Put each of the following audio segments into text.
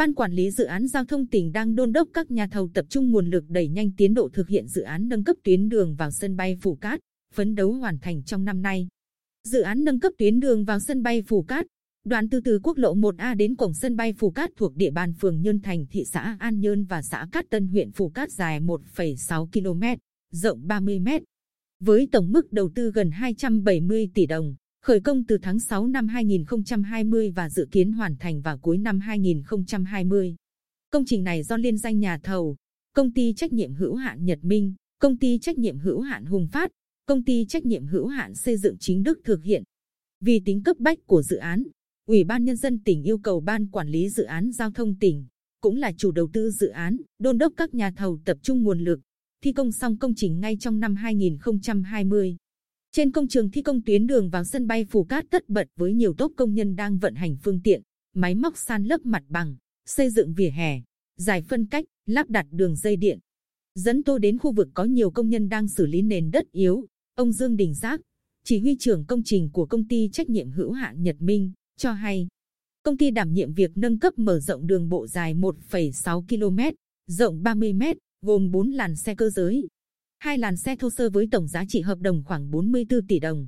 Ban quản lý dự án giao thông tỉnh đang đôn đốc các nhà thầu tập trung nguồn lực đẩy nhanh tiến độ thực hiện dự án nâng cấp tuyến đường vào sân bay phủ Cát, phấn đấu hoàn thành trong năm nay. Dự án nâng cấp tuyến đường vào sân bay phủ Cát, đoạn từ từ quốc lộ 1A đến cổng sân bay phủ Cát thuộc địa bàn phường Nhơn Thành, thị xã An Nhơn và xã Cát Tân huyện Phủ Cát dài 1,6 km, rộng 30 m. Với tổng mức đầu tư gần 270 tỷ đồng, khởi công từ tháng 6 năm 2020 và dự kiến hoàn thành vào cuối năm 2020. Công trình này do liên danh nhà thầu, công ty trách nhiệm hữu hạn Nhật Minh, công ty trách nhiệm hữu hạn Hùng Phát, công ty trách nhiệm hữu hạn xây dựng chính Đức thực hiện. Vì tính cấp bách của dự án, Ủy ban Nhân dân tỉnh yêu cầu Ban Quản lý Dự án Giao thông tỉnh, cũng là chủ đầu tư dự án, đôn đốc các nhà thầu tập trung nguồn lực, thi công xong công trình ngay trong năm 2020. Trên công trường thi công tuyến đường vào sân bay Phù Cát tất bật với nhiều tốp công nhân đang vận hành phương tiện, máy móc san lấp mặt bằng, xây dựng vỉa hè, giải phân cách, lắp đặt đường dây điện. Dẫn tôi đến khu vực có nhiều công nhân đang xử lý nền đất yếu, ông Dương Đình Giác, chỉ huy trưởng công trình của công ty trách nhiệm hữu hạn Nhật Minh, cho hay, công ty đảm nhiệm việc nâng cấp mở rộng đường bộ dài 1,6 km, rộng 30 m, gồm 4 làn xe cơ giới, hai làn xe thô sơ với tổng giá trị hợp đồng khoảng 44 tỷ đồng.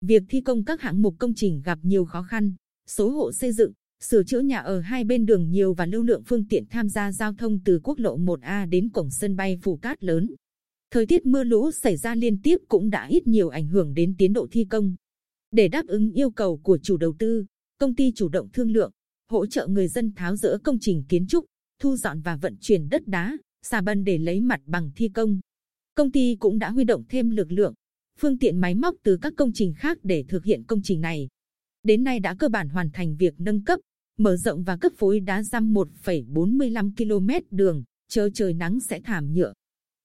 Việc thi công các hạng mục công trình gặp nhiều khó khăn, số hộ xây dựng, sửa chữa nhà ở hai bên đường nhiều và lưu lượng phương tiện tham gia giao thông từ quốc lộ 1A đến cổng sân bay Phù Cát lớn. Thời tiết mưa lũ xảy ra liên tiếp cũng đã ít nhiều ảnh hưởng đến tiến độ thi công. Để đáp ứng yêu cầu của chủ đầu tư, công ty chủ động thương lượng, hỗ trợ người dân tháo dỡ công trình kiến trúc, thu dọn và vận chuyển đất đá, xà bần để lấy mặt bằng thi công. Công ty cũng đã huy động thêm lực lượng, phương tiện máy móc từ các công trình khác để thực hiện công trình này. Đến nay đã cơ bản hoàn thành việc nâng cấp, mở rộng và cấp phối đá răm 1,45 km đường, chờ trời nắng sẽ thảm nhựa.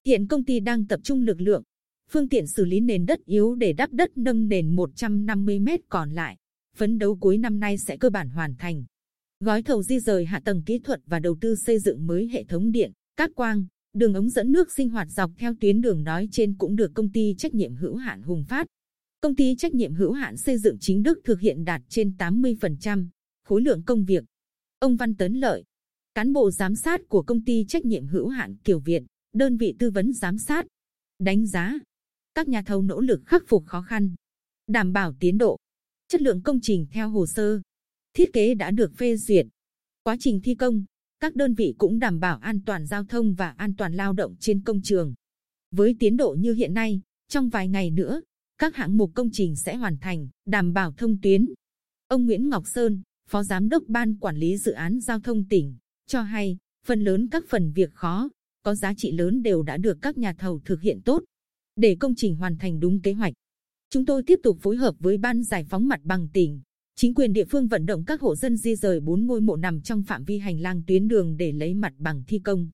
Hiện công ty đang tập trung lực lượng, phương tiện xử lý nền đất yếu để đắp đất nâng nền 150 m còn lại. Phấn đấu cuối năm nay sẽ cơ bản hoàn thành. Gói thầu di rời hạ tầng kỹ thuật và đầu tư xây dựng mới hệ thống điện, cáp quang, đường ống dẫn nước sinh hoạt dọc theo tuyến đường nói trên cũng được công ty trách nhiệm hữu hạn Hùng Phát. Công ty trách nhiệm hữu hạn xây dựng chính Đức thực hiện đạt trên 80% khối lượng công việc. Ông Văn Tấn Lợi, cán bộ giám sát của công ty trách nhiệm hữu hạn Kiều Viện, đơn vị tư vấn giám sát, đánh giá các nhà thầu nỗ lực khắc phục khó khăn, đảm bảo tiến độ, chất lượng công trình theo hồ sơ, thiết kế đã được phê duyệt. Quá trình thi công, các đơn vị cũng đảm bảo an toàn giao thông và an toàn lao động trên công trường. Với tiến độ như hiện nay, trong vài ngày nữa, các hạng mục công trình sẽ hoàn thành, đảm bảo thông tuyến. Ông Nguyễn Ngọc Sơn, Phó Giám đốc Ban Quản lý Dự án Giao thông tỉnh, cho hay, phần lớn các phần việc khó, có giá trị lớn đều đã được các nhà thầu thực hiện tốt. Để công trình hoàn thành đúng kế hoạch, chúng tôi tiếp tục phối hợp với Ban Giải phóng mặt bằng tỉnh, chính quyền địa phương vận động các hộ dân di rời bốn ngôi mộ nằm trong phạm vi hành lang tuyến đường để lấy mặt bằng thi công.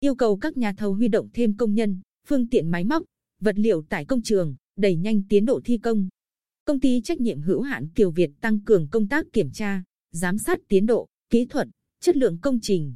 Yêu cầu các nhà thầu huy động thêm công nhân, phương tiện máy móc, vật liệu tại công trường, đẩy nhanh tiến độ thi công. Công ty trách nhiệm hữu hạn Kiều Việt tăng cường công tác kiểm tra, giám sát tiến độ, kỹ thuật, chất lượng công trình,